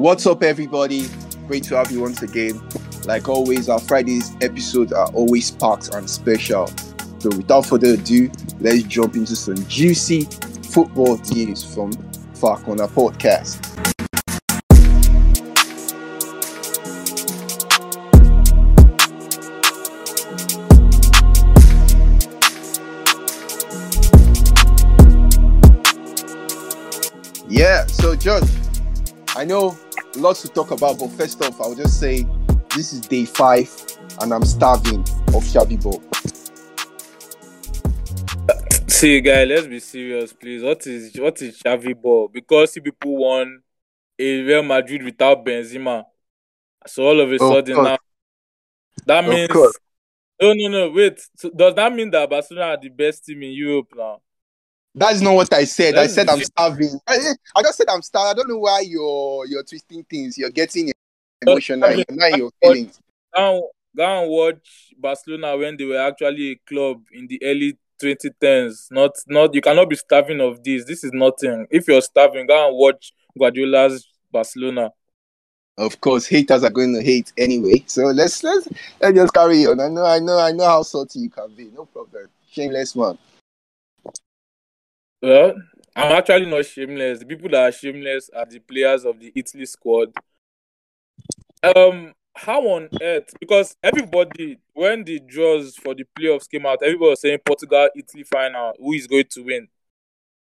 What's up, everybody? Great to have you once again. Like always, our Fridays episodes are always packed and special. So, without further ado, let's jump into some juicy football news from Far Corner Podcast. Yeah, so John, I know lots to talk about, but first off, I'll just say this is day five and I'm starving of Xavi Ball. See, guy, let's be serious, please. What is what is Xavi ball? Because people won a Real Madrid without Benzema, so all of a sudden course. now that means no, no, no. Wait, so does that mean that Barcelona are the best team in Europe now? That's not what I said. I said I'm starving. I, eh, I just said I'm starving. I don't know why you're you're twisting things. You're getting emotional. You're not your feelings. Go and, go and watch Barcelona when they were actually a club in the early 2010s. Not, not you cannot be starving of this. This is nothing. If you're starving, go and watch Guardiola's Barcelona. Of course, haters are going to hate anyway. So let's let's let's just carry on. I know, I know, I know how salty you can be. No problem. Shameless one. Well, I'm actually not shameless. The people that are shameless are the players of the Italy squad. Um, how on earth? Because everybody, when the draws for the playoffs came out, everybody was saying Portugal, Italy final. Who is going to win?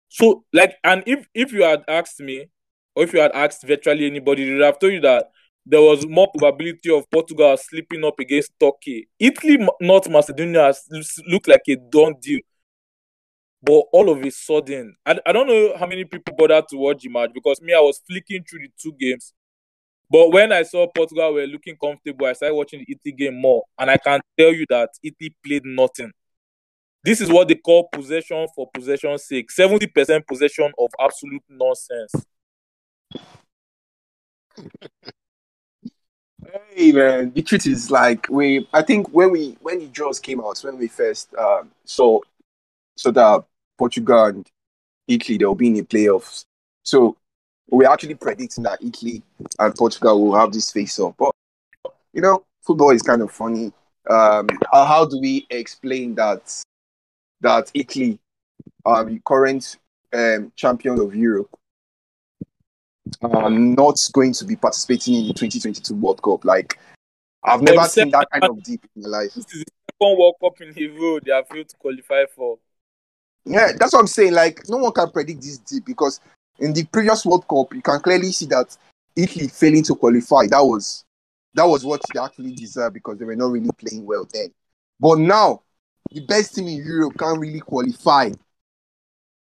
So, like, and if if you had asked me, or if you had asked virtually anybody, they would have told you that there was more probability of Portugal slipping up against Turkey. Italy, North Macedonia looked like a done deal. But all of a sudden, I, I don't know how many people bothered to watch the match because me, I was flicking through the two games. But when I saw Portugal were looking comfortable, I started watching the Italy game more. And I can tell you that Italy played nothing. This is what they call possession for possession's sake. 70% possession of absolute nonsense. Hey man, the truth is like we. I think when we when the draws came out, when we first um, saw so that Portugal and Italy they'll be in the playoffs. So we're actually predicting that Italy and Portugal will have this face off. But you know, football is kind of funny. Um, how, how do we explain that that Italy are the current um, champion of Europe are not going to be participating in the 2022 World Cup? Like, I've never said seen that kind of deep in my life. This is the second World Cup in a row they have failed to qualify for. Yeah, that's what I'm saying. Like, no one can predict this deep because in the previous World Cup, you can clearly see that Italy failing to qualify. That was that was what they actually deserved because they were not really playing well then. But now, the best team in Europe can't really qualify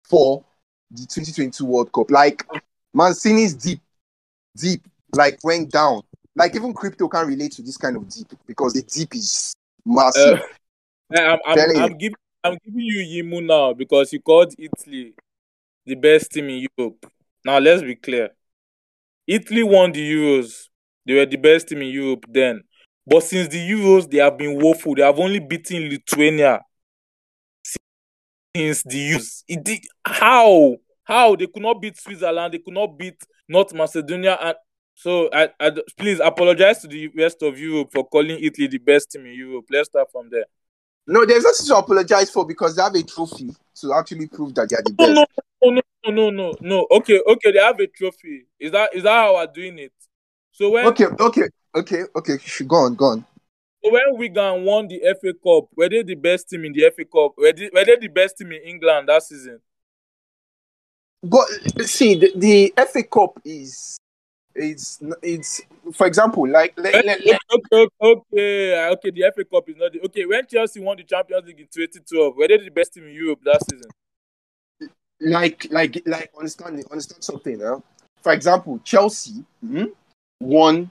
for the 2022 World Cup. Like, Mancini's deep, deep, like went down. Like even crypto can relate to this kind of deep because the deep is massive. Uh, I'm, I'm, I'm, giving, I'm giving you Yimu now because you called Italy the best team in Europe. Now, let's be clear. Italy won the Euros. They were the best team in Europe then. But since the Euros, they have been woeful. They have only beaten Lithuania since the Euros. It did, how? How? They could not beat Switzerland. They could not beat North Macedonia. And so, I, I, please apologize to the rest of Europe for calling Italy the best team in Europe. Let's start from there. No, there's nothing to apologize for because they have a trophy to actually prove that they are the best. no, no, no, no, no, no. Okay, okay, they have a trophy. Is that is that how we're doing it? So when Okay, okay, okay, okay. Go on, go on. so when Wigan won the FA Cup, were they the best team in the FA Cup? Were they, were they the best team in England that season? But see, the, the FA Cup is it's it's for example, like let, Okay, let, okay, let, okay, okay, okay. The FA Cup is not the okay. When Chelsea won the Champions League in 2012, were they the best team in Europe that season? like like like understand understand something. Huh? For example, Chelsea mhm, won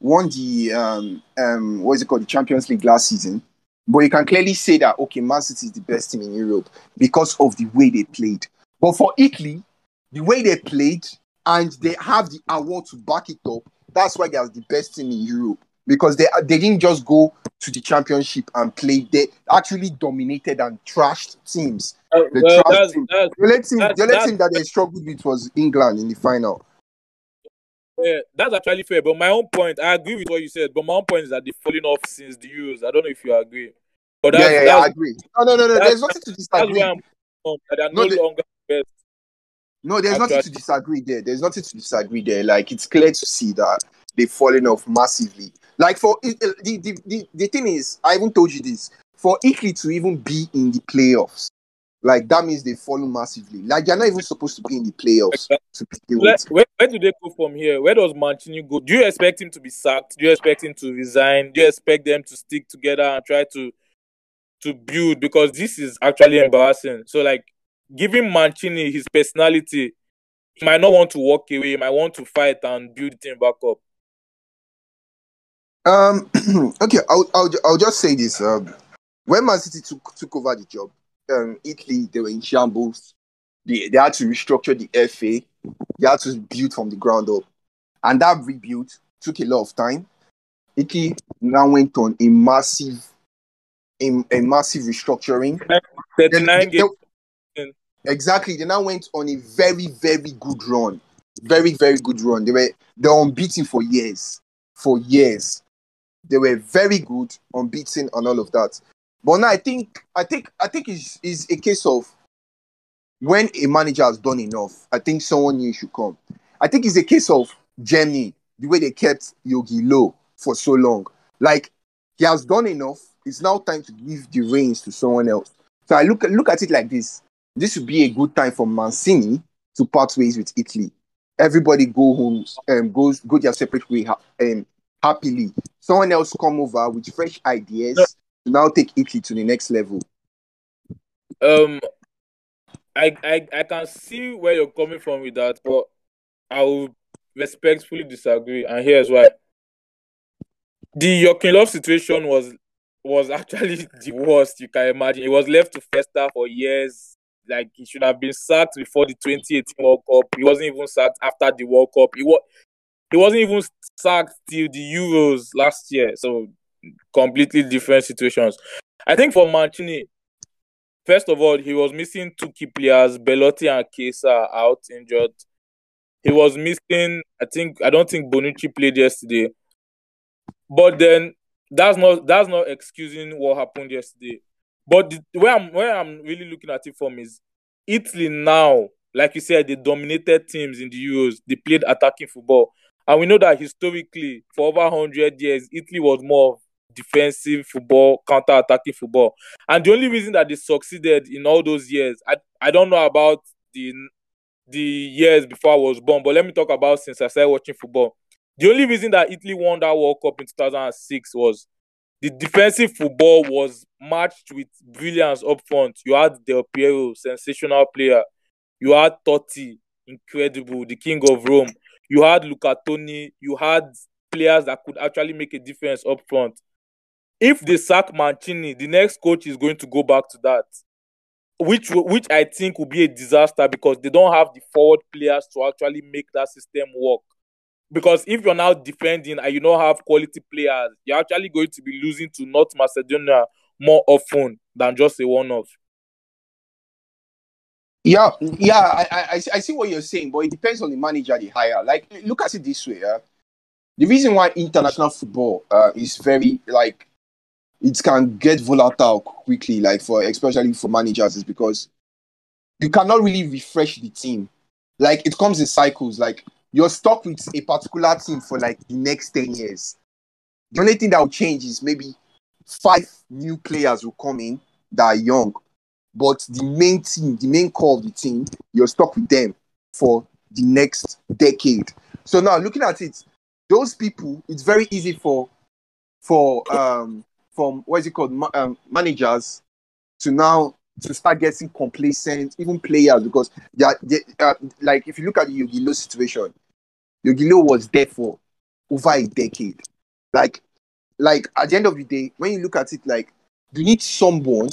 won the um um what is it called the Champions League last season. But you can clearly say that okay, Man City is the best team in Europe because of the way they played. But for Italy, the way they played and they have the award to back it up, that's why they are the best team in Europe. Because they they didn't just go to the championship and play, they actually dominated and trashed teams. Uh, The well, trust that's team. that's The only team, That- the only team that they struggled with was England in the final. fair. That's actually fair. But my own point, I agree with what you said. But my own point is that they've fallen off since the Euros. I don't know if you agree. But Yeah, that's, yeah, yeah, I that's, agree. No, no, no, no. There's nothing to that's disagree. where I'm they're No, no, the- longer. No, there's nothing to disagree there. There's nothing to disagree there. Like it's clear to see that they've fallen off massively. Like for the, the the the thing is, I even told you this. For Italy to even be in the playoffs, like that means they've fallen massively. Like they're not even supposed to be in the playoffs Where, where, where do they go from here? Where does Mancini go? Do you expect him to be sacked? Do you expect him to resign? Do you expect them to stick together and try to to build? Because this is actually embarrassing. So, like, giving Mancini his personality, he might not want to walk away. He might want to fight and build the team back up. Um, okay, I'll, I'll I'll just say this. Um, when Mancini took took over the job, um, Italy they were in shambles. They they had to restructure the FA. They had to build from the ground up, and that rebuild took a lot of time. Italy now went on a massive, a, a massive restructuring. 39 they- games. Exactly, they now went on a very very good run, very very good run. They were they were unbeaten for years, for years. They were very good, unbeaten, and all of that. But now I think I think I think it's, it's a case of when a manager has done enough, I think someone new should come. I think it's a case of Germany, the way they kept Jogi Löw for so long. Like he has done enough. It's now time to give the reins to someone else. So I look look at it like this. This would be a good time for Mancini to part ways with Italy. Everybody go home, um, goes go their separate way, ha- um, happily. Someone else come over with fresh ideas to now take Italy to the next level. Um, I, I I can see where you're coming from with that, but I will respectfully disagree, and here's why. The Joachim Löw situation was was actually the worst you can imagine. It was left to fester for years. Like he should have been sacked before the 2018 World Cup. He wasn't even sacked after the World Cup. He was he wasn't even sacked till the Euros last year. So completely different situations. I think for Mancini, first of all, he was missing two key players, Belotti and Chiesa out injured. He was missing, I think, I don't think Bonucci played yesterday. But then that's not that's not excusing what happened yesterday. But the, where I'm where I'm really looking at it from is Italy now, like you said, they dominated teams in the Euros. They played attacking football, and we know that historically, for over hundred years, Italy was more defensive football, counter-attacking football. And the only reason that they succeeded in all those years, I I don't know about the the years before I was born, but let me talk about since I started watching football. The only reason that Italy won that World Cup in 2006 was the defensive football was matched with brilliance up front. You had Del Piero, sensational player. You had Totti, incredible, the king of Rome. You had Luca Toni. You had players that could actually make a difference up front. If they sack Mancini, the next coach is going to go back to that, which which I think will be a disaster because they don't have the forward players to actually make that system work because if you're now defending and you don't have quality players, you're actually going to be losing to North Macedonia more often than just a one-off. Yeah, yeah, I, I, I see- what you're saying, but it depends on the manager they hire. Like, look at it this way. Yeah? The reason why international football uh, is very like it can get volatile quickly, like for especially for managers, is because you cannot really refresh the team. Like it comes in cycles. Like you're stuck with a particular team for like the next 10 years. The only thing that will change is maybe five new players will come in that are young. But the main team, the main core of the team, you're stuck with them for the next decade. So now looking at it, those people, it's very easy for for um from what is it called um, managers to now to start getting complacent, even players because they are they, uh, like if you look at the Jogi Löw situation, Jogi Löw was there for over a decade. Like like at the end of the day, when you look at it, like you need someone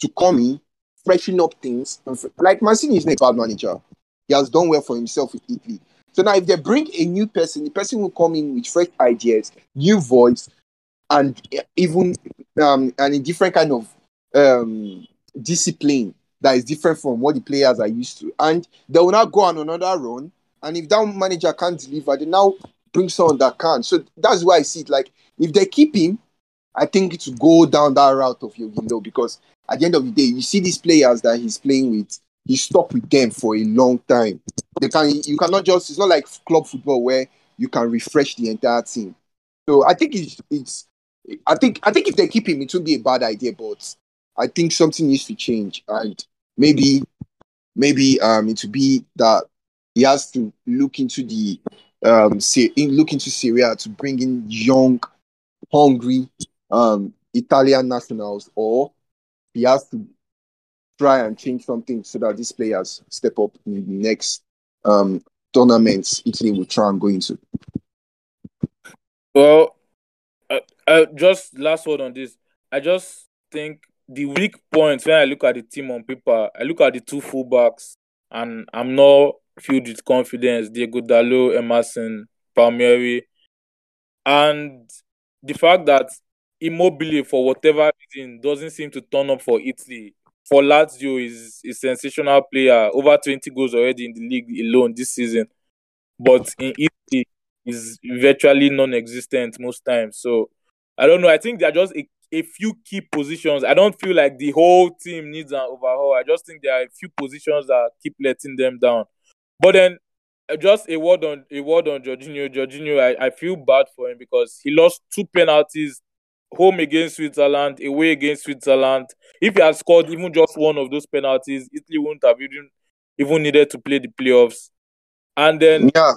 to come in, freshen up things. And fr- like Mancini is not a bad manager. He has done well for himself with Italy. So now if they bring a new person, the person will come in with fresh ideas, new voice, and even um and a different kind of um discipline that is different from what the players are used to. And they will now go on another run And if that manager can't deliver, they now bring someone that can. So that's why I see it. Like if they keep him, I think to go down that route of Jogi Löw because at the end of the day, you see these players that he's playing with, he's stuck with them for a long time. They can you cannot just it's not like club football where you can refresh the entire team. So I think it's it's I think I think if they keep him, it won't be a bad idea, but I think something needs to change and maybe maybe um it would be that he has to look into the um see in look into Serie A to bring in young, hungry um Italian nationals, or he has to try and change something so that these players step up in the next um tournaments Italy will try and go into. Well, uh, uh, just last word on this. I just think the weak points when I look at the team on paper, I look at the two fullbacks, and I'm not filled with confidence. Diego Dalot, Emerson, Palmieri, and the fact that Immobile, for whatever reason, doesn't seem to turn up for Italy. For Lazio, is a sensational player, over 20 goals already in the league alone this season. But in Italy, is virtually non-existent most times. So I don't know. I think they're just a, a few key positions. I don't feel like the whole team needs an overhaul. I just think there are a few positions that keep letting them down. But then uh, just a word on a word on Jorginho. Jorginho, I, I feel bad for him because he lost two penalties home against Switzerland, away against Switzerland. If he had scored even just one of those penalties, Italy wouldn't have even even needed to play the playoffs. And then yeah,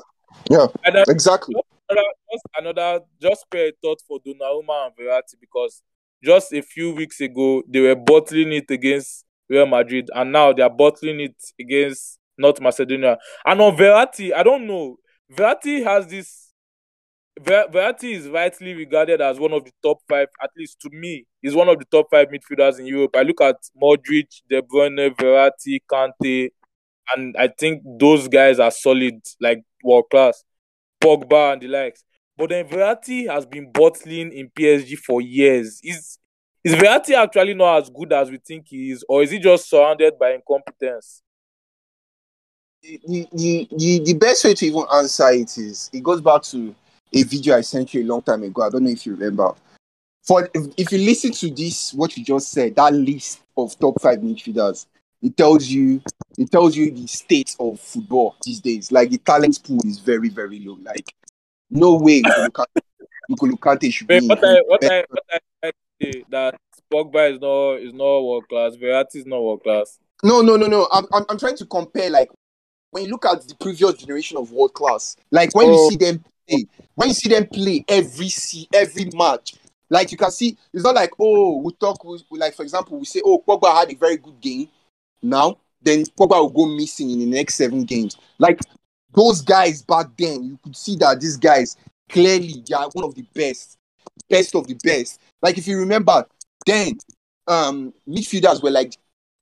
yeah, then, exactly. Just another, just another, just spare thought for Donnarumma and Verratti because just a few weeks ago they were bottling it against Real Madrid, and now they are bottling it against North Macedonia. And on Verratti, I don't know. Verratti has this Ver- Verratti is rightly regarded as one of the top five, at least to me, is one of the top five midfielders in Europe. I look at Modric, De Bruyne, Verratti, Kante, and I think those guys are solid, like world class. Pogba and the likes. But then Verratti has been bottling in PSG for years. Is is Verratti actually not as good as we think he is, or is he just surrounded by incompetence? The, the, the, the best way to even answer it is it goes back to a video I sent you a long time ago. I don't know if you remember. For if, if you listen to this, what you just said, that list of top five midfielders, it tells you it tells you the state of football these days. Like the talent pool is very, very low. Like no way N'Golo should be. What I what I what I say that Pogba is not is not world class. Verratti is not world class. No, no, no, no. I'm, I'm I'm trying to compare like when you look at the previous generation of world class, like when oh. you see them play, when you see them play every see every match, like you can see, it's not like oh we talk we, like for example we say oh Pogba had a very good game, now then Pogba will go missing in the next seven games. Like those guys back then, you could see that these guys clearly they are one of the best, best of the best. Like if you remember, then um midfielders were like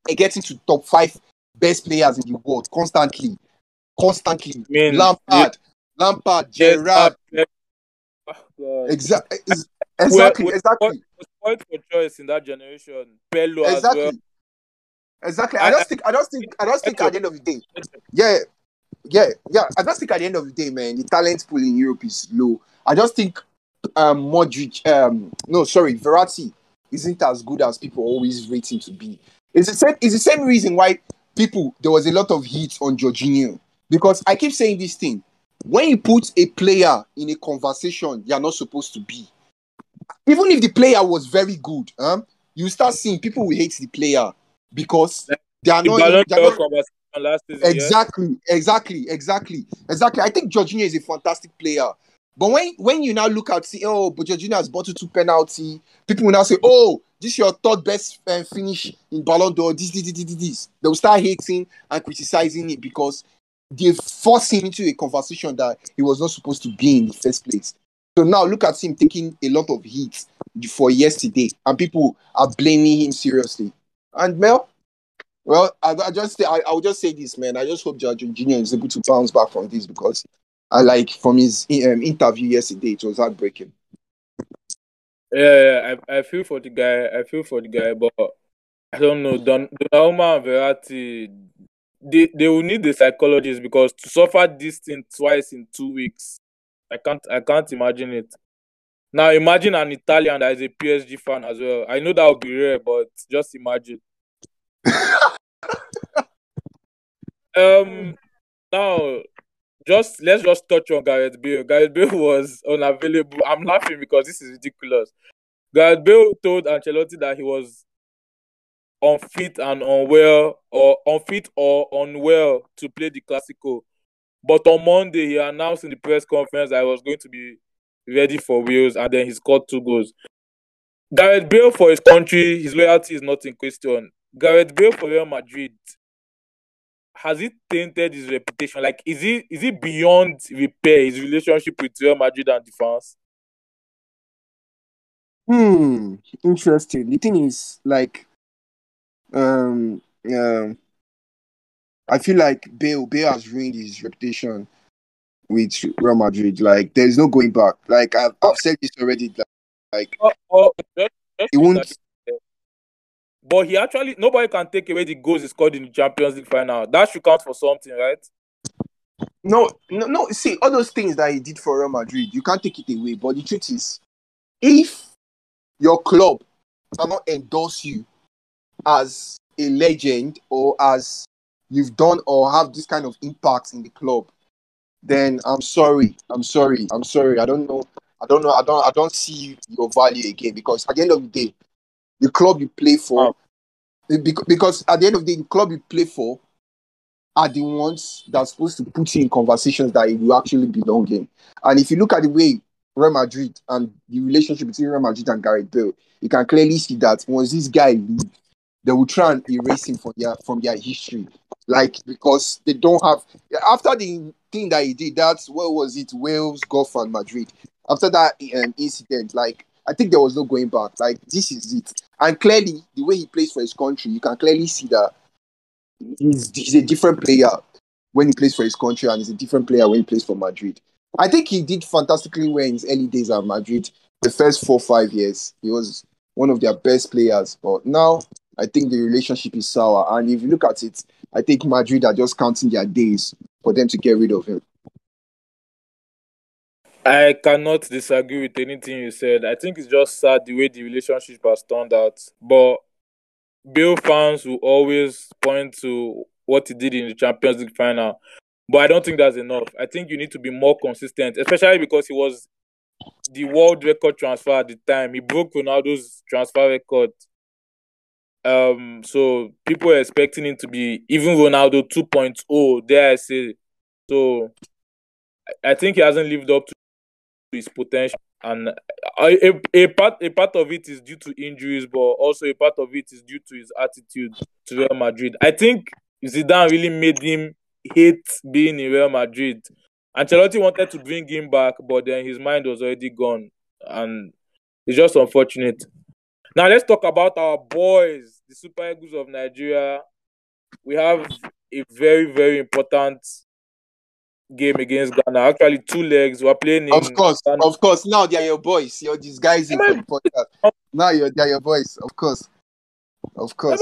getting to top five best players in the world constantly, constantly. Lampard, yeah. Lampard, Gerrard. Oh, exactly, exactly, exactly. Point for choice in that generation. Pirlo exactly. as well. Exactly. I, I just think. I just think. I just think. At the end of the day, yeah, yeah, yeah. I just think at the end of the day, man, the talent pool in Europe is low. I just think um Modric, um, no, sorry, Verratti isn't as good as people always rate him to be. It's the same. It's the same reason why people there was a lot of heat on Jorginho because I keep saying this thing. When you put a player in a conversation you're not supposed to be, even if the player was very good, um, you start seeing people will hate the player because they are not. They are not exactly, exactly, exactly, exactly. I think Jorginho is a fantastic player. But when when you now look at see, oh, but Jorginho has bottled two penalty, people will now say, oh, this is your third best uh, finish in Ballon d'Or. This, this, this, this. They will start hating and criticizing it because they force him into a conversation that he was not supposed to be in the first place. So now look at him taking a lot of heat for yesterday, and people are blaming him seriously. And Mel, well, I, I just I, I will just say this, man. I just hope Jorginho is able to bounce back from this because I like from his um, interview yesterday, it was heartbreaking. Yeah, yeah, I, I feel for the guy. I feel for the guy, but I don't know. Don Donnarumma and Verratti, they they will need the psychologist because to suffer this thing twice in two weeks, I can't I can't imagine it. Now imagine an Italian that is a PSG fan as well. I know that would be rare, but just imagine. Um now just let's just touch on Gareth Bale. Gareth Bale was unavailable. I'm laughing because this is ridiculous. Gareth Bale told Ancelotti that he was unfit and unwell or unfit or unwell to play the Clasico. But on Monday he announced in the press conference that he was going to be ready for Wales and then he scored two goals. Gareth Bale for his country, his loyalty is not in question. Gareth Bale for Real Madrid, has it tainted his reputation? Like, is he is he beyond repair his relationship with Real Madrid and the fans? Hmm, interesting. The thing is, like, um, um, I feel like Bale Bale has ruined his reputation with Real Madrid. Like, there's no going back. Like, I've, I've said this already. Like, like Oh, oh, just, just he won't. But he actually nobody can take away the goals he scored in the Champions League final. That should count for something, right? No, no, no. See, all those things that he did for Real Madrid, you can't take it away. But the truth is, if your club cannot endorse you as a legend or as you've done or have this kind of impact in the club, then I'm sorry. I'm sorry. I'm sorry. I don't know. I don't know. I don't. I don't see your value again because at the end of the day, the club you play for, bec- because at the end of the day, the club you play for are the ones that are supposed to put you in conversations that you will actually belong in. And if you look at the way Real Madrid and the relationship between Real Madrid and Gareth Bale, you can clearly see that once this guy leaves, they will try and erase him from their from their history. Like because they don't have after the thing that he did, that's what was it, Wales, Golf and Madrid. After that um, incident, like I think there was no going back. Like this is it. And clearly, the way he plays for his country, you can clearly see that he's, he's a different player when he plays for his country, and he's a different player when he plays for Madrid. I think he did fantastically well in his early days at Madrid. The first four five years, he was one of their best players. But now, I think the relationship is sour. And if you look at it, I think Madrid are just counting their days for them to get rid of him. I cannot disagree with anything you said. I think it's just sad the way the relationship has turned out. But Bale fans will always point to what he did in the Champions League final. But I don't think that's enough. I think you need to be more consistent, especially because he was the world record transfer at the time. He broke Ronaldo's transfer record. Um, so people are expecting him to be even Ronaldo 2.0, There I say. So I- I think he hasn't lived up to his potential, and a, a, a part a part of it is due to injuries, but also a part of it is due to his attitude to Real Madrid. I think Zidane really made him hate being in Real Madrid. Ancelotti wanted to bring him back, but then his mind was already gone, and it's just unfortunate. Now let's talk about our boys, the Super Eagles of Nigeria. We have a very very important game against Ghana. Actually, two legs. We're playing in Of course, Ghana. of course. Now they are your boys. You're disguising for the podcast. Now you're they're your boys. Of course, of course.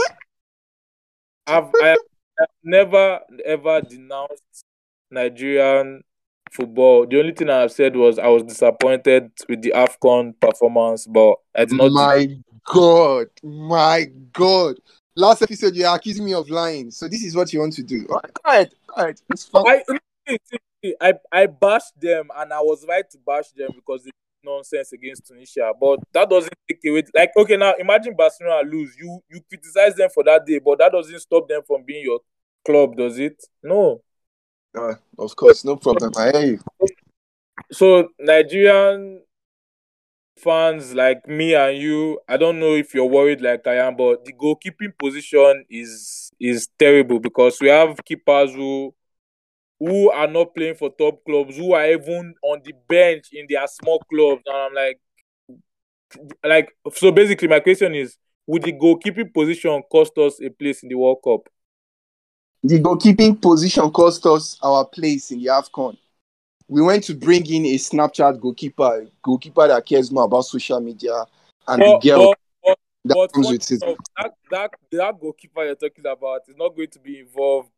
I've, I, I've never ever denounced Nigerian football. The only thing I've said was I was disappointed with the AFCON performance, but I did not. My God, my God. Last episode, you are accusing me of lying. So this is what you want to do. All right, go ahead, go ahead. It's fine. I, I I bashed them, and I was right to bash them because did nonsense against Tunisia. But that doesn't take away. Like, okay, now imagine Barcelona lose. You you criticize them for that day, but that doesn't stop them from being your club, does it? No. Uh, of course, no problem. I hear you. So Nigerian fans like me and you, I don't know if you're worried like I am, but the goalkeeping position is is terrible because we have keepers who who are not playing for top clubs, who are even on the bench in their small clubs, and I'm like, like so. Basically, my question is: Would the goalkeeping position cost us a place in the World Cup? The goalkeeping position cost us our place in the AFCON. We went to bring in a Snapchat goalkeeper, goalkeeper that cares more about social media and But, the girl but, but, that comes with it. that, that that goalkeeper you're talking about is not going to be involved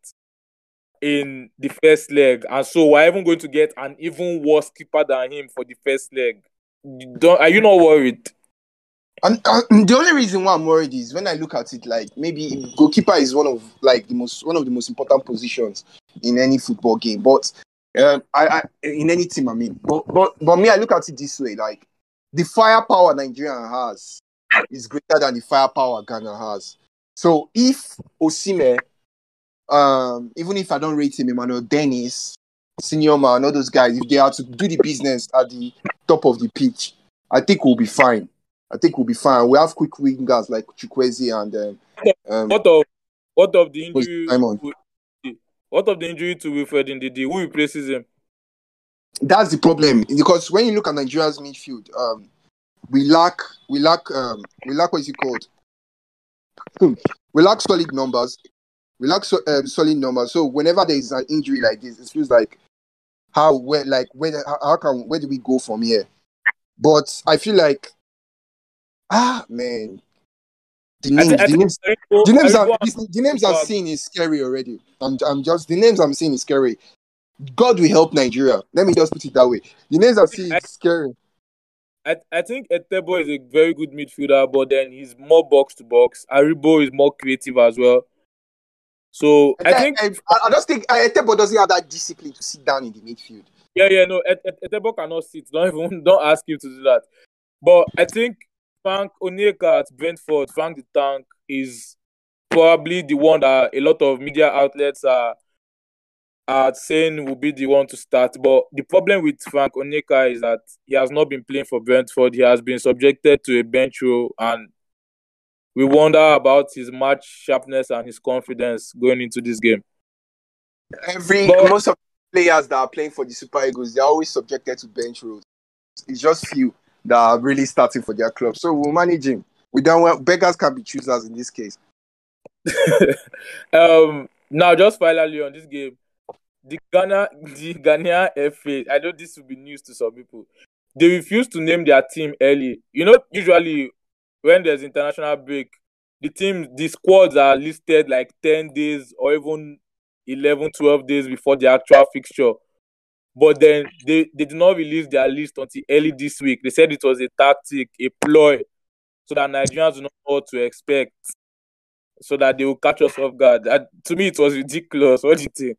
in the first leg, and so we're even going to get an even worse keeper than him for the first leg. Don't, are you not worried? And, and the only reason why I'm worried is when I look at it, like maybe goalkeeper is one of like the most one of the most important positions in any football game. But um, I, I in any team, I mean, but but but me, I look at it this way: like the firepower Nigeria has is greater than the firepower Ghana has. So if Osimhen, um, even if I don't rate him, Emmanuel Dennis, Senior Man, all those guys, if they are to do the business at the top of the pitch, I think we'll be fine. I think we'll be fine. We have quick wingers like Chukwueze and um, um, What of what of the injury? Simon. What of the injury to Wilfred Ndidi? Who replaces him? that's the problem because when you look at Nigeria's midfield, um, we lack we lack um, we lack what is it called? Hmm. We lack solid numbers. We lack so, um, solid numbers. So whenever there is an injury like this, it feels like how where like where how, can where do we go from here? But I feel like ah man, the names the names the names I'm, Aribo- the names I'm seeing is scary already. I'm, I'm just the names I'm seeing is scary. God will help Nigeria. Let me just put it that way. The names I'm seeing is scary. I, I think Etebo is a very good midfielder, but then he's more box to box. Aribo is more creative as well. So I think I, I, I just think uh, Etebo doesn't have that discipline to sit down in the midfield. yeah, yeah, no, Et- Et- Etebo cannot sit. Don't even don't ask him to do that. But I think Frank Onyeka at Brentford, Frank the Tank, is probably the one that a lot of media outlets are are saying will be the one to start. But the problem with Frank Onyeka is that he has not been playing for Brentford. He has been subjected to a bench role, and we wonder about his match sharpness and his confidence going into this game. Every But- most of the players that are playing for the Super Eagles, they're always subjected to bench rules. It's just few that are really starting for their club. So we'll manage him. We don't want beggars can be choosers in this case. um, now just finally on this game, the Ghana, the Ghanaian FA. I know this will be news to some people. They refuse to name their team early. You know, usually when there's international break, the team, the squads are listed like 10 days or even 11, 12 days before the actual fixture. But then they, they did not release their list until early this week. They said it was a tactic, a ploy, so that Nigerians do not know what to expect, so that they will catch us off guard. And to me, it was ridiculous. What do you think?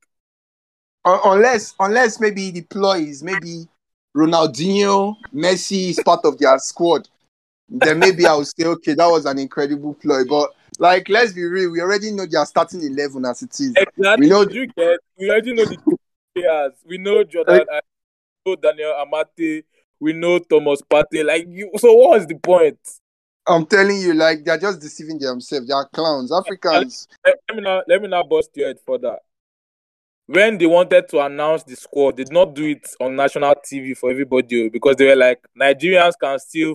Unless unless maybe the ploy is maybe Ronaldinho, Messi is part of their squad. Then maybe I would say, okay, that was an incredible ploy. But like, let's be real, we already know they are starting eleven as it is. Exactly. We know- you get, we already know the players. We know Jordan. I know Daniel Amartey. We know Thomas Partey. Like you. So what was the point? I'm telling you, like they're just deceiving themselves. They are clowns. Africans. Let, let me now. Let me now bust your head further. When they wanted to announce the squad, they did not do it on national TV for everybody oh, because they were like Nigerians can still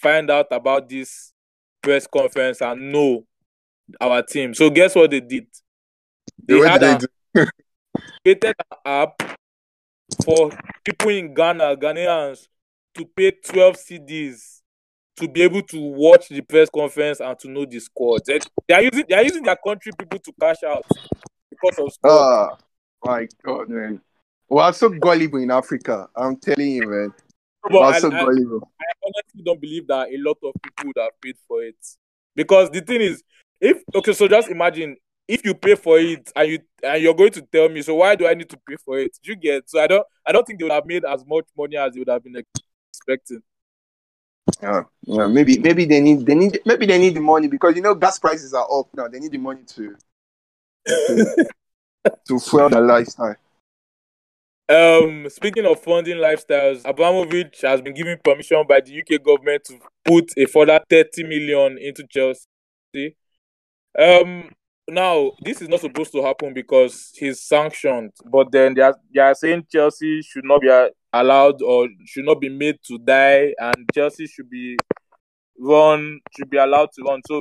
find out about this press conference and know our team. So guess what they did? They What had did a, they do? created an app for people in Ghana, Ghanaians, to pay 12 cedis to be able to watch the press conference and to know the squad. They, they are using they are using their country people to cash out because of squad. Oh my god, man. We are so gullible in Africa. I'm telling you, man. But I, I. I honestly don't believe that a lot of people would have paid for it. Because the thing is, if okay, so just imagine if you pay for it and you and you're going to tell me, so why do I need to pay for it? Do you get? So I don't I don't think they would have made as much money as they would have been expecting. Yeah, yeah. Maybe, maybe they need, they need, maybe they need the money because you know gas prices are up now. They need the money to to fuel their lifestyle. Um, speaking of funding lifestyles, Abramovich has been given permission by the UK government to put a further 30 million into Chelsea. Um, now this is not supposed to happen because he's sanctioned, but then they are, they are saying Chelsea should not be allowed or should not be made to die, and Chelsea should be run should be allowed to run. So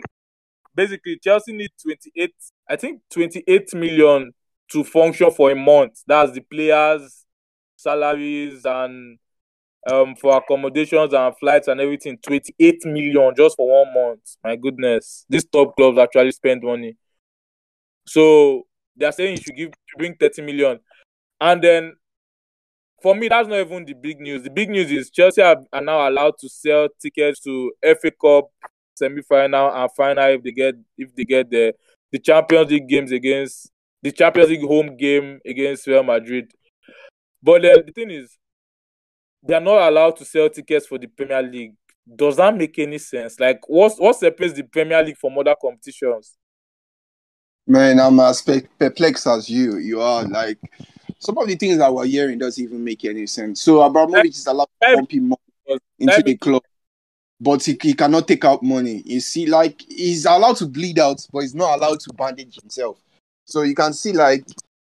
basically, Chelsea need 28, I think 28 million to function for a month. That's the players' salaries and um for accommodations and flights and everything. 28 million just for one month. My goodness. These top clubs actually spend money. So they are saying you should give you bring 30 million. And then for me, that's not even the big news. The big news is Chelsea are, are now allowed to sell tickets to FA Cup semi-final and final if they get if they get the the Champions League games against the Champions League home game against Real Madrid. But then the thing is, they are not allowed to sell tickets for the Premier League. Does that make any sense? Like, what's what separates the Premier League from other competitions? Man, I'm as perplexed as you. You are like some of the things that we're hearing doesn't even make any sense. So Abramovich is allowed to pump in money into the club, but he, he cannot take out money. You see, like he's allowed to bleed out, but he's not allowed to bandage himself. So you can see, like,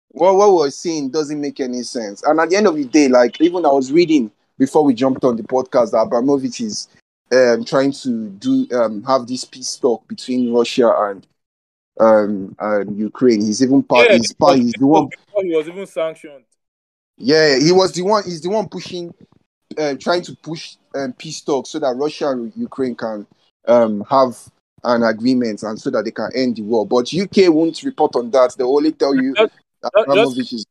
what, what we're seeing doesn't make any sense. And at the end of the day, like, even I was reading before we jumped on the podcast that Abramovich is um, trying to do um, have this peace talk between Russia and um, and Ukraine. He's even part. Yeah, he's part. He's the one. He was even sanctioned. Yeah, he was the one. He's the one pushing, uh, trying to push um, peace talks so that Russia and Ukraine can um, have an agreement and so that they can end the war. But UK won't report on that. They only tell you that Abramovich is.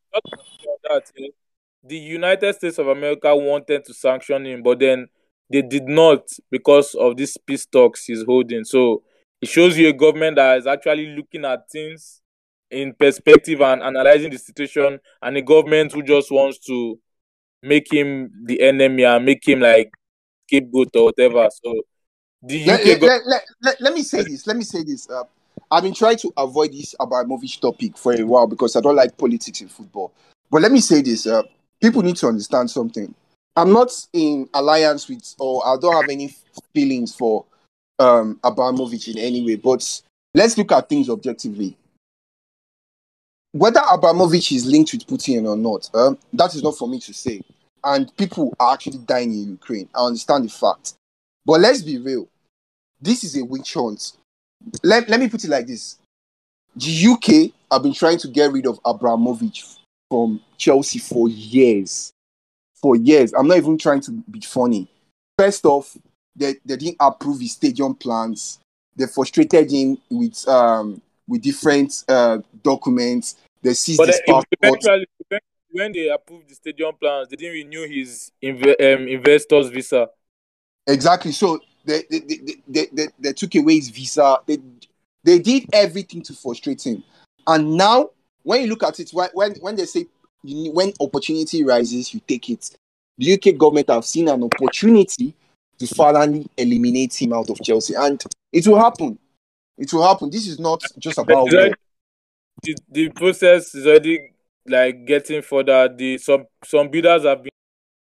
that eh, the United States of America wanted to sanction him, but then they did not because of this peace talks he's holding. So it shows you a government that is actually looking at things in perspective and analyzing the situation, and a government who just wants to make him the enemy and make him like scapegoat or whatever. So the Let, UK let, go- let, let, me say this. Let me say this. Uh, I've been trying to avoid this Abramovich topic for a while because I don't like politics in football. But let me say this. Uh, people need to understand something. I'm not in alliance with, or I don't have any feelings for um, Abramovich in any way. But let's look at things objectively. Whether Abramovich is linked with Putin or not, um, that is not for me to say. And people are actually dying in Ukraine. I understand the fact. But let's be real. This is a witch hunt. Let, let me put it like this. The UK have been trying to get rid of Abramovich from Chelsea for years. For years. I'm not even trying to be funny. First off, they, they didn't approve his stadium plans. They frustrated him with um with different uh, documents. They seized but his passport. eventually, when they approved the stadium plans, they didn't renew his inve- um, investors visa. Exactly. So they they, they, they, they, they took away his visa. They they did everything to frustrate him. And now, when you look at it, when when, they say you, when opportunity rises, you take it. The UK government have seen an opportunity to finally eliminate him out of Chelsea, and it will happen. It will happen. This is not just about already- the, the process is already like getting further. The some some bidders have been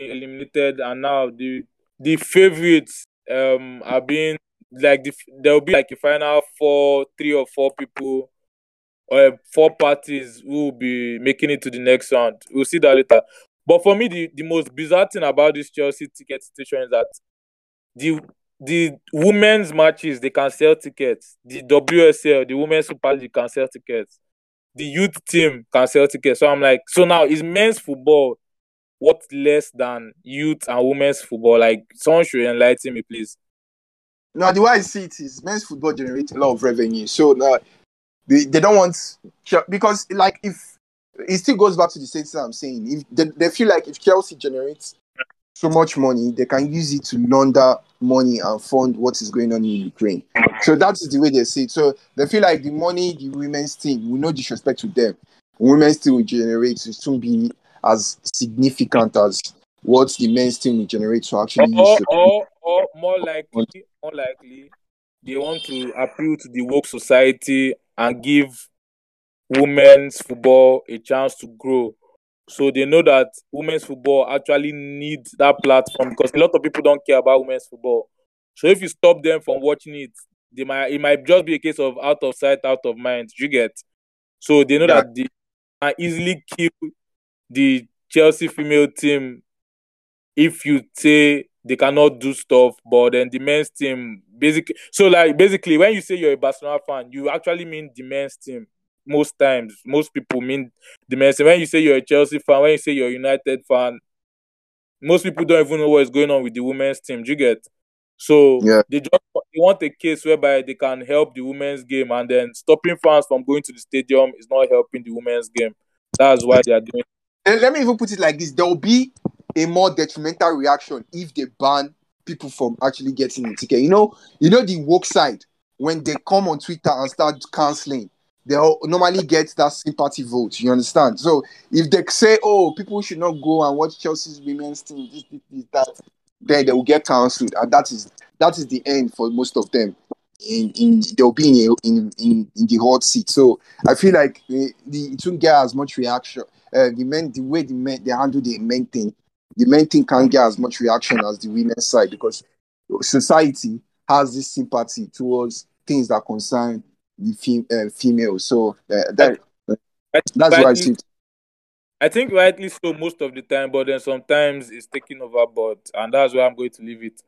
eliminated, and now the the favorites um are being like the there will be like a final four, three or four people or four parties who will be making it to the next round. We'll see that later. But for me, the, the most bizarre thing about this Chelsea ticket situation is that the the women's matches they can sell tickets. The WSL, the Women's Super League can sell tickets. The youth team can sell tickets. So I'm like, so now is men's football what less than youth and women's football? Like someone should enlighten me, please. Now, the way I see it is men's football generates a lot of revenue. So now they, they don't want because like if it still goes back to the same thing I'm saying. If they, they feel like if Chelsea generates so much money, they can use it to launder money and fund what is going on in Ukraine. So that is the way they see it. So they feel like the money the women's team, with no disrespect to them, women's team will generate will soon be as significant as what the men's team will generate to actually. Or, or, or more likely, more likely, they want to appeal to the woke society and give women's football a chance to grow. So they know that women's football actually needs that platform because a lot of people don't care about women's football. So if you stop them from watching it, they might it might just be a case of out of sight, out of mind. You get so they know Yeah. that they can easily kill the Chelsea female team if you say they cannot do stuff, but then the men's team basically so like basically when you say you're a Barcelona fan, you actually mean the men's team. Most times, most people mean the men's team. When you say you're a Chelsea fan, when you say you're a United fan, most people don't even know what's going on with the women's team. Do you get? So Yeah. they just they want a case whereby they can help the women's game, and then stopping fans from going to the stadium is not helping the women's game. That's why they are doing. Let me even put it like this: there will be a more detrimental reaction if they ban people from actually getting a ticket. You know, you know the woke side when they come on Twitter and start canceling, they'll normally get that sympathy vote. You understand? So if they say, "Oh, people should not go and watch Chelsea's women's team," this, this, this, that, then they will get cancelled, and that is that is the end for most of them. In, in they'll be in, a, in in in the hot seat. So I feel like the, the it won't get as much reaction. Uh, the men, the way the men they handle the men thing, the men thing can't get as much reaction as the women's side because society has this sympathy towards things that concern the fem- uh, females. So uh, that that's why I see. I think rightly so most of the time, but then sometimes it's taking overboard, and that's where I'm going to leave it.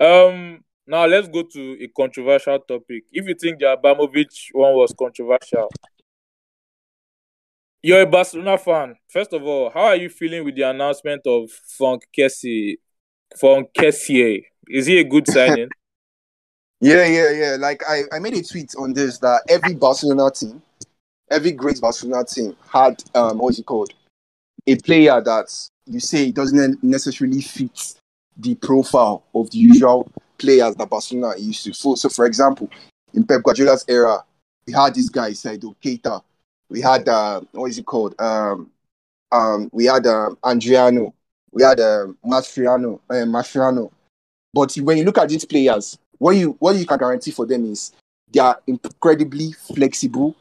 Um, now let's go to a controversial topic. If you think the Abramovich one was controversial, you're a Barcelona fan. First of all, how are you feeling with the announcement of Frank Kessie? Frank Kessie, is he a good signing? Yeah, yeah, yeah. Like I, I made a tweet on this that every Barcelona team, every great Barcelona team had um what's it called? A player that you say doesn't necessarily fit the profile of the usual players that Barcelona used to. So, so for example, in Pep Guardiola's era, we had this guy Seydou Keita. We had uh, what is it called? Um, um, we had um, Adriano. We had um, Mascherano. Uh, Mascherano. But when you look at these players, what you what you can guarantee for them is they are incredibly flexible,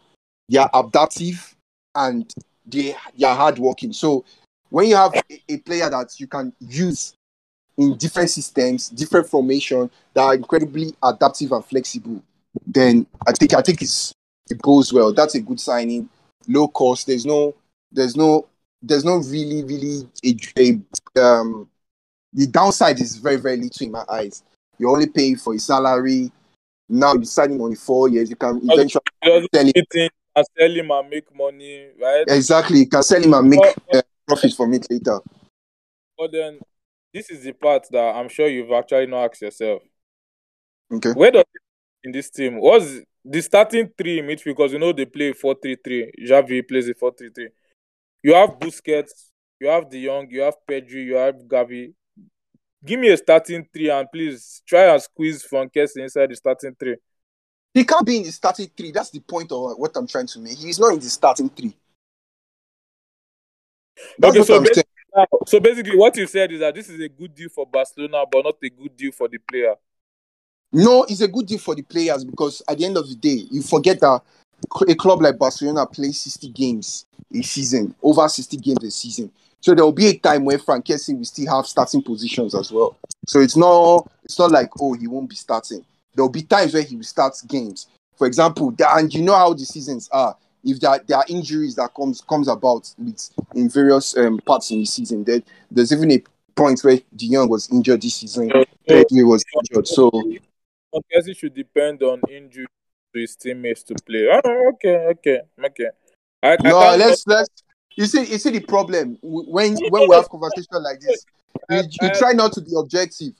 they are adaptive, and they they are hardworking. So when you have a, a player that you can use in different systems, different formation that are incredibly adaptive and flexible, then I think I think it's it goes well. That's a good signing, low cost. There's no there's no there's no really really a, a um the downside is very very little in my eyes. You only pay for his salary. Now you sign him on four years. You can eventually sell him. and sell him and make money, right? Exactly, you can sell him and make uh, profit from it later. But then this is the part that I'm sure you've actually not asked yourself. Okay. Where does in this team was the starting three midfield because you know they play 4-3-3. Xavi plays a 4-3-3. You have Busquets, you have De Jong, you have Pedri, you have Gavi. Give me a starting three and please try and squeeze Funkes inside the starting three. He can't be in the starting three. That's the point of what I'm trying to make. He's not in the starting three. That's Okay, so basically. So basically what you said is that this is a good deal for Barcelona, but not a good deal for the player. No, it's a good deal for the players because at the end of the day, you forget that a club like Barcelona plays 60 games a season, over 60 games a season. So there will be a time where Frank will still have starting positions as well. So it's not it's not like oh he won't be starting. There will be times where he will start games. For example, and you know how the seasons are. If there, there are injuries that comes comes about with in various um, parts in the season, there, there's even a point where De Jong was injured this season. So, Pedri was injured. So I guess it should depend on injury to his teammates to play. Oh, okay, okay, okay. I, I no, let's let's. You see, you see the problem when when we have conversation like this. You, you try not to be objective.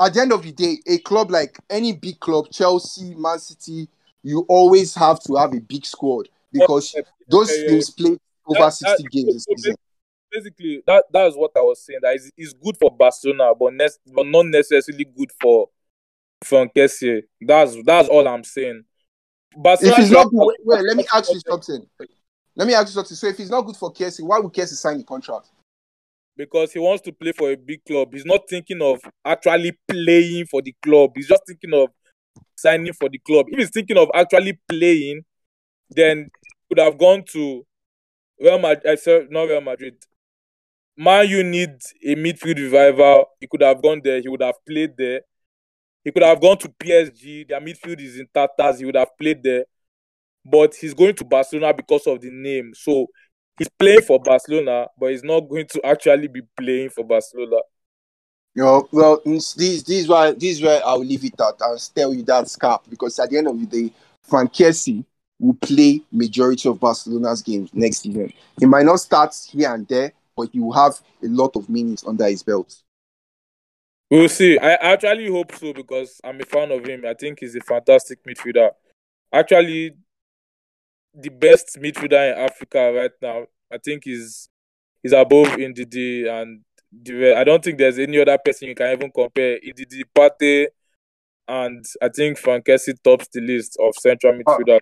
At the end of the day, a club like any big club, Chelsea, Man City, you always have to have a big squad because those teams play over That- sixty that- games so season. basically that that's what I was saying. That is it's good for Barcelona, but ne- but not necessarily good for Funkes. That's that's all I'm saying. Barcelona If it's not good, wait, wait, let me ask you something. Let me ask you something. So if it's not good for Kessie, why would Kessie sign the contract? because he wants to play for a big club. He's not thinking of actually playing for the club. He's just thinking of signing for the club. If he's thinking of actually playing, then he could have gone to Real Madrid. Not Real Madrid. Man, you need a midfield revival. He could have gone there. He would have played there. He could have gone to PSG. Their midfield is in tatters. He would have played there. But he's going to Barcelona because of the name. So he's playing for Barcelona, but he's not going to actually be playing for Barcelona. You know, well, this this is why this is where I'll leave it at and tell you that scarf because at the end of the day, Frank Kessie will play majority of Barcelona's games next season. He might not start here and there, but he will have a lot of minutes under his belt. We'll see. I actually hope so because I'm a fan of him. I think he's a fantastic midfielder. Actually, the best midfielder in Africa right now. I think he's he's above Ndidi and the, I don't think there's any other person you can even compare. Ndidi Partey and I think Frank Kessie tops the list of central ah, midfielders.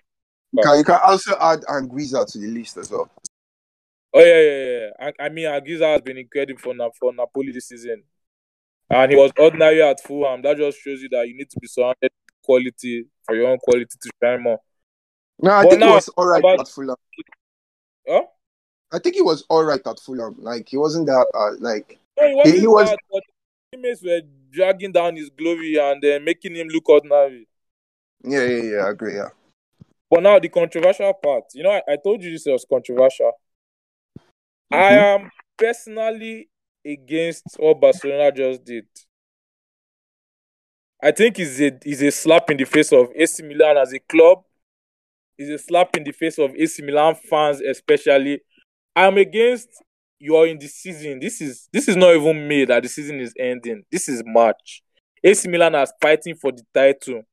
You can, you can also add Anguissa to the list as well. Oh yeah, yeah, yeah. I, I mean, Anguissa has been incredible for for Napoli this season, and he was ordinary at Fulham. That just shows you that you need to be surrounded with quality for your own quality to shine more. No, I But think now, he was all right about- at Fulham. Huh? I think he was all right at Fulham. Like he wasn't that uh, like No, he wasn't he was- bad, but teammates were dragging down his glory and then making him look ordinary. yeah, yeah, yeah. I agree. Yeah. But now the controversial part, you know, I, I told you this was controversial. Mm-hmm. I am personally against what Barcelona just did. I think it's a is a slap in the face of AC Milan as a club. It's a slap in the face of AC Milan fans, especially. I'm against you're in the season. This is this is not even May that the season is ending. This is March. AC Milan are fighting for the title.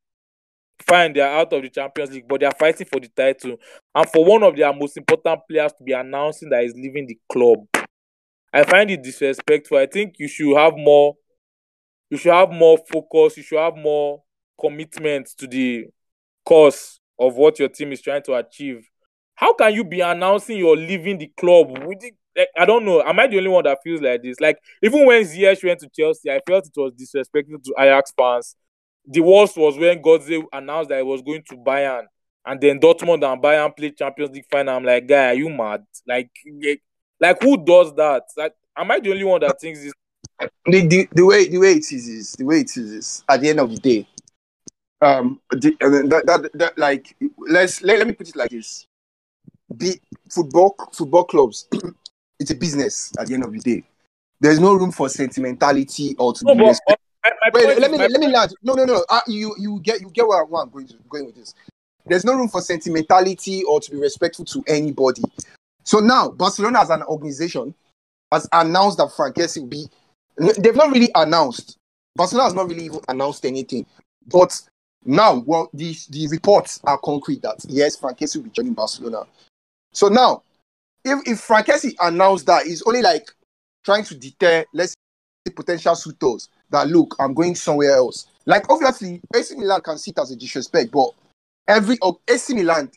Fine, they are out of the Champions League, but they are fighting for the title. And for one of their most important players to be announcing that he's leaving the club, I find it disrespectful. I think you should have more. You should have more focus. You should have more commitment to the cause of what your team is trying to achieve. How can you be announcing you're leaving the club? It, like, I don't know. Am I the only one that feels like this? Like even when Ziyech went to Chelsea, I felt it was disrespectful to Ajax fans. The worst was when Götze announced that he was going to Bayern, and then Dortmund and Bayern played Champions League final. I'm like, guy, are you mad? Like, like, like who does that? Like, am I the only one that thinks this? the, the, the way the way it is is the way it is is at the end of the day um the, and then that, that, that like let's let, let me put it like this the football football clubs it's a business at the end of the day there's no room for sentimentality or to No, be but my, my Wait, point let me let me land. No, no, no. Uh, you you get you get where, where I'm going to going with this. There's no room for sentimentality or to be respectful to anybody. So now Barcelona as an organization has announced that Frank Kessie will be. They've not really announced. Barcelona has not really even announced anything. But now, well, the the reports are concrete that yes, Frank Kessie will be joining Barcelona. So now, if if Frank Kessie announced that, it's only like trying to deter, let's say, potential suitors that look, I'm going somewhere else. Like obviously, AC Milan can see it as a disrespect, but every AC Milan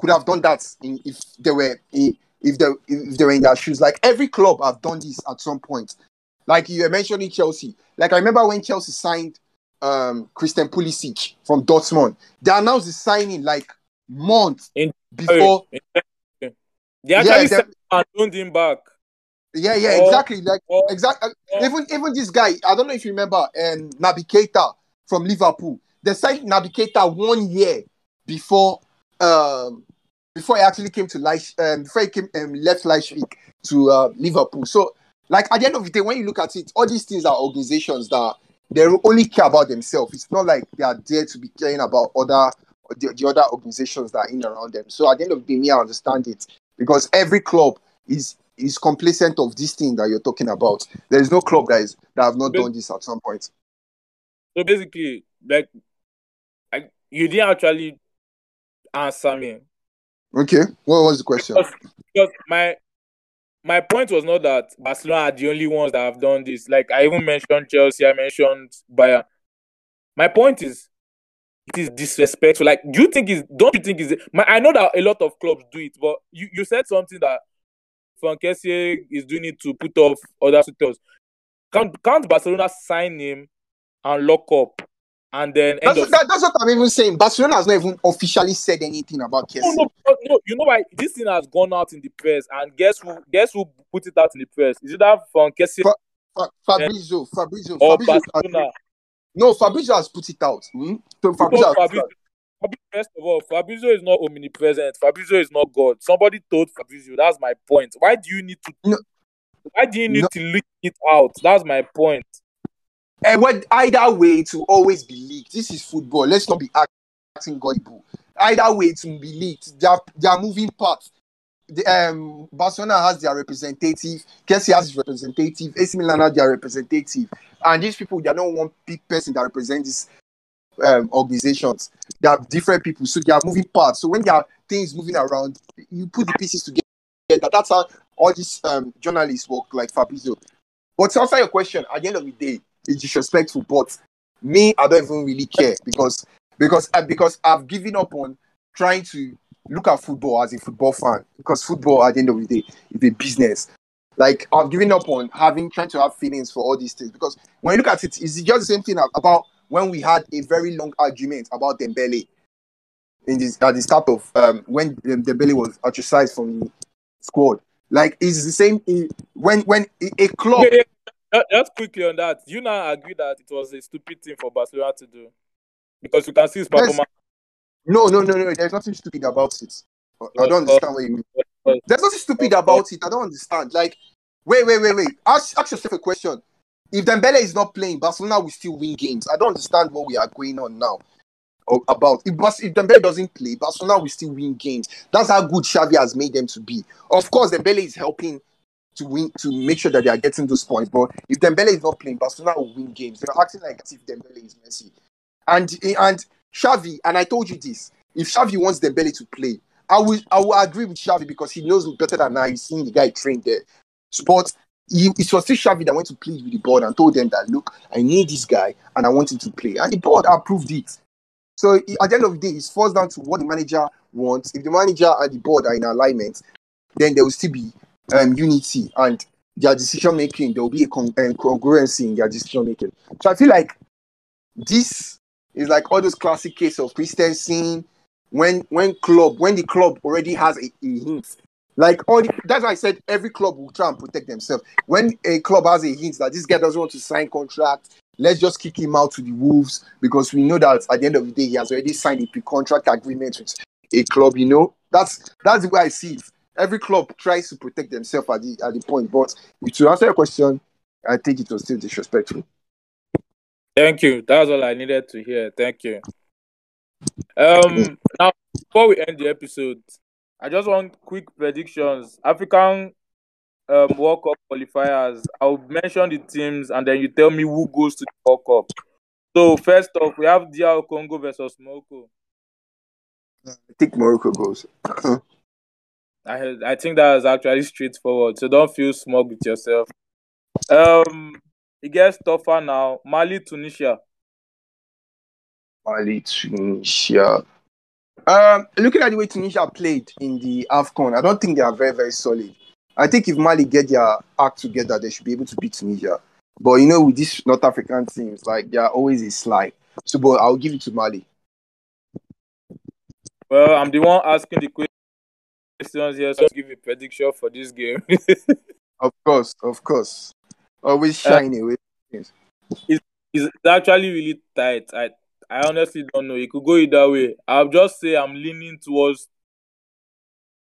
could have done that in, if they were in, if they if they were in their shoes. Like every club have done this at some point. Like you were mentioning Chelsea. Like I remember when Chelsea signed um Christian Pulisic from Dortmund. They announced the signing like months In- before. They actually Yeah, sent him and loaned him back. Yeah, yeah, Or- exactly. Like or- exactly. or- even even this guy, I don't know if you remember, um, Naby Keita from Liverpool. They signed Naby Keita one year before um before he actually came to Leipzig, um, before he came um, left Leipzig to uh, Liverpool. So, like at the end of the day, when you look at it, all these things are organizations that they only care about themselves. It's not like they are there to be caring about other the, the other organizations that are in around them. So at the end of the day, me, I understand it because every club is is complacent of this thing that you're talking about. There is no club that is that have not done this at some point. So basically, like, I, you didn't actually answer me. Okay, what was the question? Because, because my my point was not that Barcelona are the only ones that have done this. Like I even mentioned Chelsea, I mentioned Bayern. My point is, it is disrespectful. Like, do you think is? Don't you think is? My, I know that a lot of clubs do it, but you, you said something that Frank Kessie is doing it to put off other suitors. Can't can't Barcelona sign him and lock up, and then That's, of that, that's what I'm even saying. Barcelona has not even officially said anything about Kessie. no, no, no, you know why this thing has gone out in the press, and guess who? Guess who put it out in the press? Is it that from Kessie Fa- Fa- Fabrizio, Fabrizio, or Fabrizio, Barcelona? no, Fabrizio has put it out. Hmm? So Fabrizio, No, has put it Fabrizio, First of all, Fabrizio is not omnipresent. Fabrizio is not God. Somebody told Fabrizio. That's my point. Why do you need to? No. Why do you need No. to leak it out? That's my point. And what either way it will always be leaked. This is football. Let's not be acting gullible. Either way it will be leaked. They are, they are moving parts. the, um, Barcelona has their representative, Chelsea has his representative, AC Milan has their representative, and these people they don't want big person that represents these um, organizations. They are different people, so they are moving parts. So when there are things moving around, you put the pieces together. That's how all these um, journalists work, like Fabrizio. But to answer your question, at the end of the day, it's disrespectful. But me, I don't even really care because because uh, because I've given up on trying to look at football as a football fan because football at the end of the day is a business. Like I've given up on having trying to have feelings for all these things because when you look at it, it's just the same thing about when we had a very long argument about Dembele in this at the start of um, when Dembele was ostracized from the squad. Like it's the same when when a club. Yeah, yeah. Just quickly on that, you now agree that it was a stupid thing for Barcelona to do because you can see his performance. No, no, no, no. There's nothing stupid about it. I don't understand what you mean. There's nothing stupid about it. I don't understand. Like, wait, wait, wait, wait. Ask, ask yourself a question. If Dembele is not playing, Barcelona will still win games. I don't understand what we are going on now about. If, if Dembele doesn't play, Barcelona will still win games. That's how good Xavi has made them to be. Of course, Dembele is helping to win to make sure that they are getting those points. But if Dembele is not playing, Barcelona will win games. They're acting like as if Dembele is Messi. And and Xavi, and I told you this. If Xavi wants Dembele to play, I will I will agree with Xavi because he knows better than I. He's seen the guy trained there. But he, it was still Xavi that went to plead with the board and told them that look, I need this guy and I want him to play. And the board approved it. So at the end of the day, it's forced down to what the manager wants. If the manager and the board are in alignment, then there will still be um, unity and their decision making. There will be a con- um, congruency in their decision making. So I feel like this is like all those classic cases of Christensen when when club when the club already has a, a hint. Like all the, that's why I said every club will try and protect themselves. When a club has a hint that this guy doesn't want to sign contract, let's just kick him out to the wolves because we know that at the end of the day he has already signed a pre-contract agreement with a club. You know that's that's the way I see it. Every club tries to protect themselves at the at the point. But to answer your question, I think it was still disrespectful. Thank you. That's all I needed to hear. Thank you. Um, now before we end the episode, I just want quick predictions. African um World Cup qualifiers. I'll mention the teams and then you tell me who goes to the World Cup. So first off, we have DR Congo versus Morocco. I think Morocco goes. I I think that is actually straightforward. So don't feel smug with yourself. Um, it gets tougher now. Mali, Tunisia. Mali, Tunisia. Um, looking at the way Tunisia played in the AFCON, I don't think they are very, very solid. I think if Mali get their act together, they should be able to beat Tunisia. But you know, with these North African teams, like they are always a slide. So, but I'll give it to Mali. Well, I'm the one asking the questions here, so I'll give a prediction for this game. of course, of course. Always shiny uh. It's, it's actually really tight. I I honestly don't know. It could go either way. I'll just say I'm leaning towards.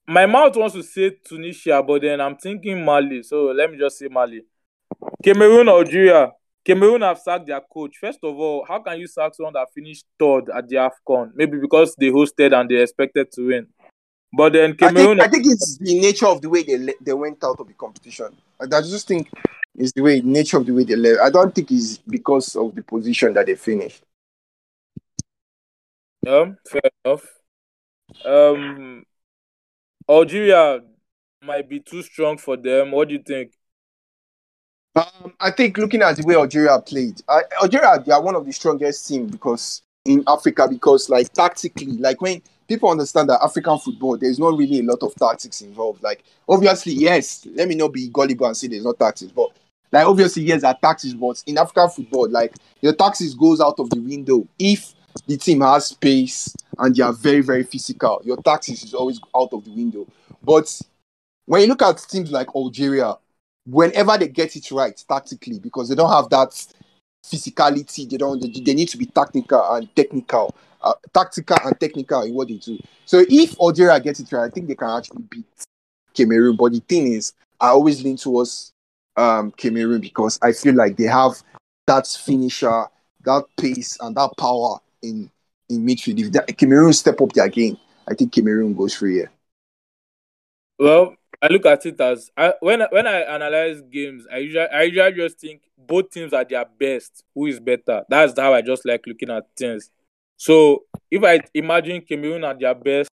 My mouth wants to say Tunisia, but then I'm thinking Mali. So let me just say Mali. Cameroon, Algeria. Cameroon have sacked their coach. First of all, how can you sack someone that finished third at the AFCON? Maybe because they hosted and they expected to win. But then Cameroon. I think, I think it's the nature of the way they they went out of the competition. I just think it's the way nature of the way they left. I don't think it's because of the position that they finished. Yeah, fair enough. Um, Algeria might be too strong for them. What do you think? Um, I think looking at the way Algeria played, Algeria they are one of the strongest teams because in Africa because like tactically, like when people understand that African football, there's not really a lot of tactics involved. Like obviously, yes, let me not be gullible and say there's not tactics, but like obviously, yes, there are tactics, but in African football, like your tactics goes out of the window if the team has space and they are very, very physical. Your tactics is always out of the window. But when you look at teams like Algeria, whenever they get it right tactically, because they don't have that physicality, they don't. They, they need to be tactical and technical, uh, tactical and technical in what they do. So if Algeria gets it right, I think they can actually beat Cameroon. But the thing is, I always lean towards um, Cameroon because I feel like they have that finisher, that pace, and that power in in midfield. If that, Cameroon step up their game, I think Cameroon goes through here. Well, I look at it as I, when when I analyze games, I usually I usually just think both teams are their best. Who is better? That's how I just like looking at things. So if I imagine Cameroon at their best,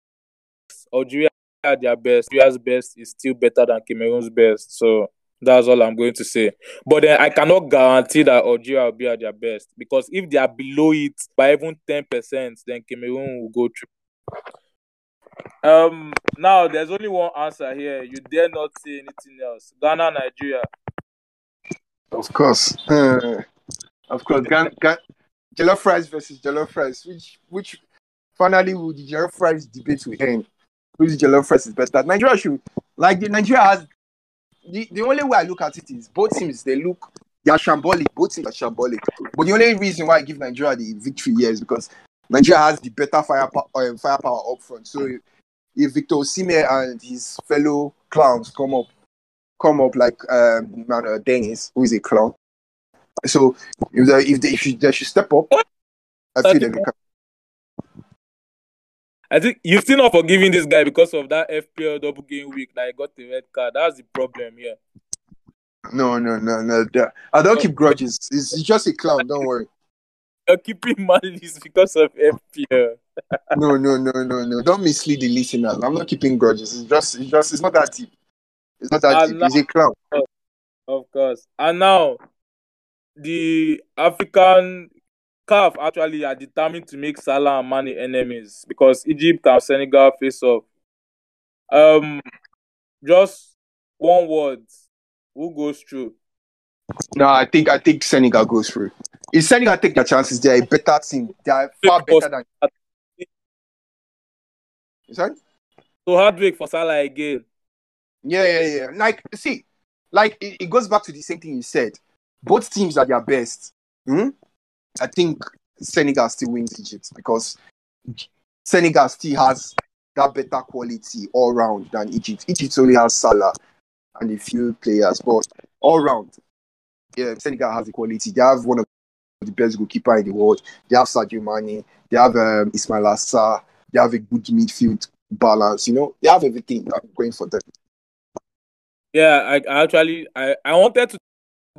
Algeria at their best, Algeria's best is still better than Cameroon's best. So that's all I'm going to say. But then I cannot guarantee that Algeria will be at their best because if they are below it by even ten percent, then Cameroon will go through. Um, now there's only one answer here. You dare not say anything else. Ghana, Nigeria. Of course. Uh, of course. Gan, Gan, jollof rice versus jollof rice. Which which finally will the jollof rice debate will end? Which jollof rice is better? Nigeria should like the Nigeria has the, the only way I look at it is both teams they look they are shambolic. Both teams are shambolic. But the only reason why I give Nigeria the victory here is because Nigeria has the better firepower, um, firepower up front. So if, if Victor Osimhen and his fellow clowns come up, come up like um, man, uh, Dennis, who is a clown. So if they, if they, if they should step up, I feel they can. I think you're still not forgiving this guy because of that FPL double game week that he got the red card. That's the problem here. No, no, no, no. I don't keep grudges. It's, it's just a clown. Don't worry. You're keeping malice because of FPL. No, no, no, no, no. Don't mislead the listeners. I'm not keeping grudges. It's just, it's just, it's not that deep. It's not that Ah, deep. no. He's a clown. Of course. And now, the African CAF actually are determined to make Salah and Mane enemies because Egypt and Senegal face off. Um, just one word. Who goes through? No, I think, I think Senegal goes through. If Senegal take their chances, they're a better team. They are far better than. Sorry? So heartbreak for Salah again. Yeah, yeah, yeah. Like, see, like it, it goes back to the same thing you said. Both teams are their best. Hmm? I think Senegal still wins Egypt because Senegal still has that better quality all round than Egypt. Egypt only has Salah and a few players, but all round, yeah, Senegal has the quality. They have one of the best goalkeeper in the world. They have Sadio Mane. They have um, Ismaila Sarr. They have a good midfield balance. You know, they have everything I'm going for them. Yeah, I, I actually I, I wanted to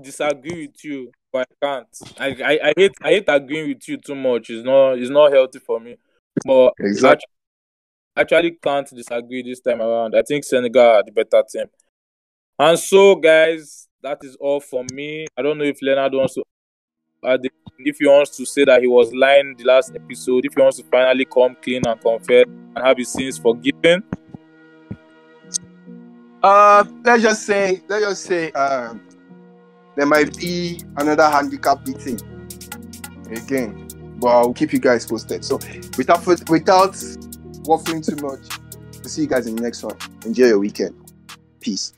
disagree with you, but I can't. I, I, I hate I hate agreeing with you too much. It's not it's not healthy for me. But Exactly. I actually can't disagree this time around. I think Senegal are the better team. And so, guys, that is all for me. I don't know if Leonard wants to add if he wants to say that he was lying the last episode, if he wants to finally come clean and confess and have his sins forgiven. Uh, let's just say, let's just say, um, there might be another handicap meeting again. But I'll keep you guys posted. So without without waffling too much, we'll see you guys in the next one. Enjoy your weekend. Peace.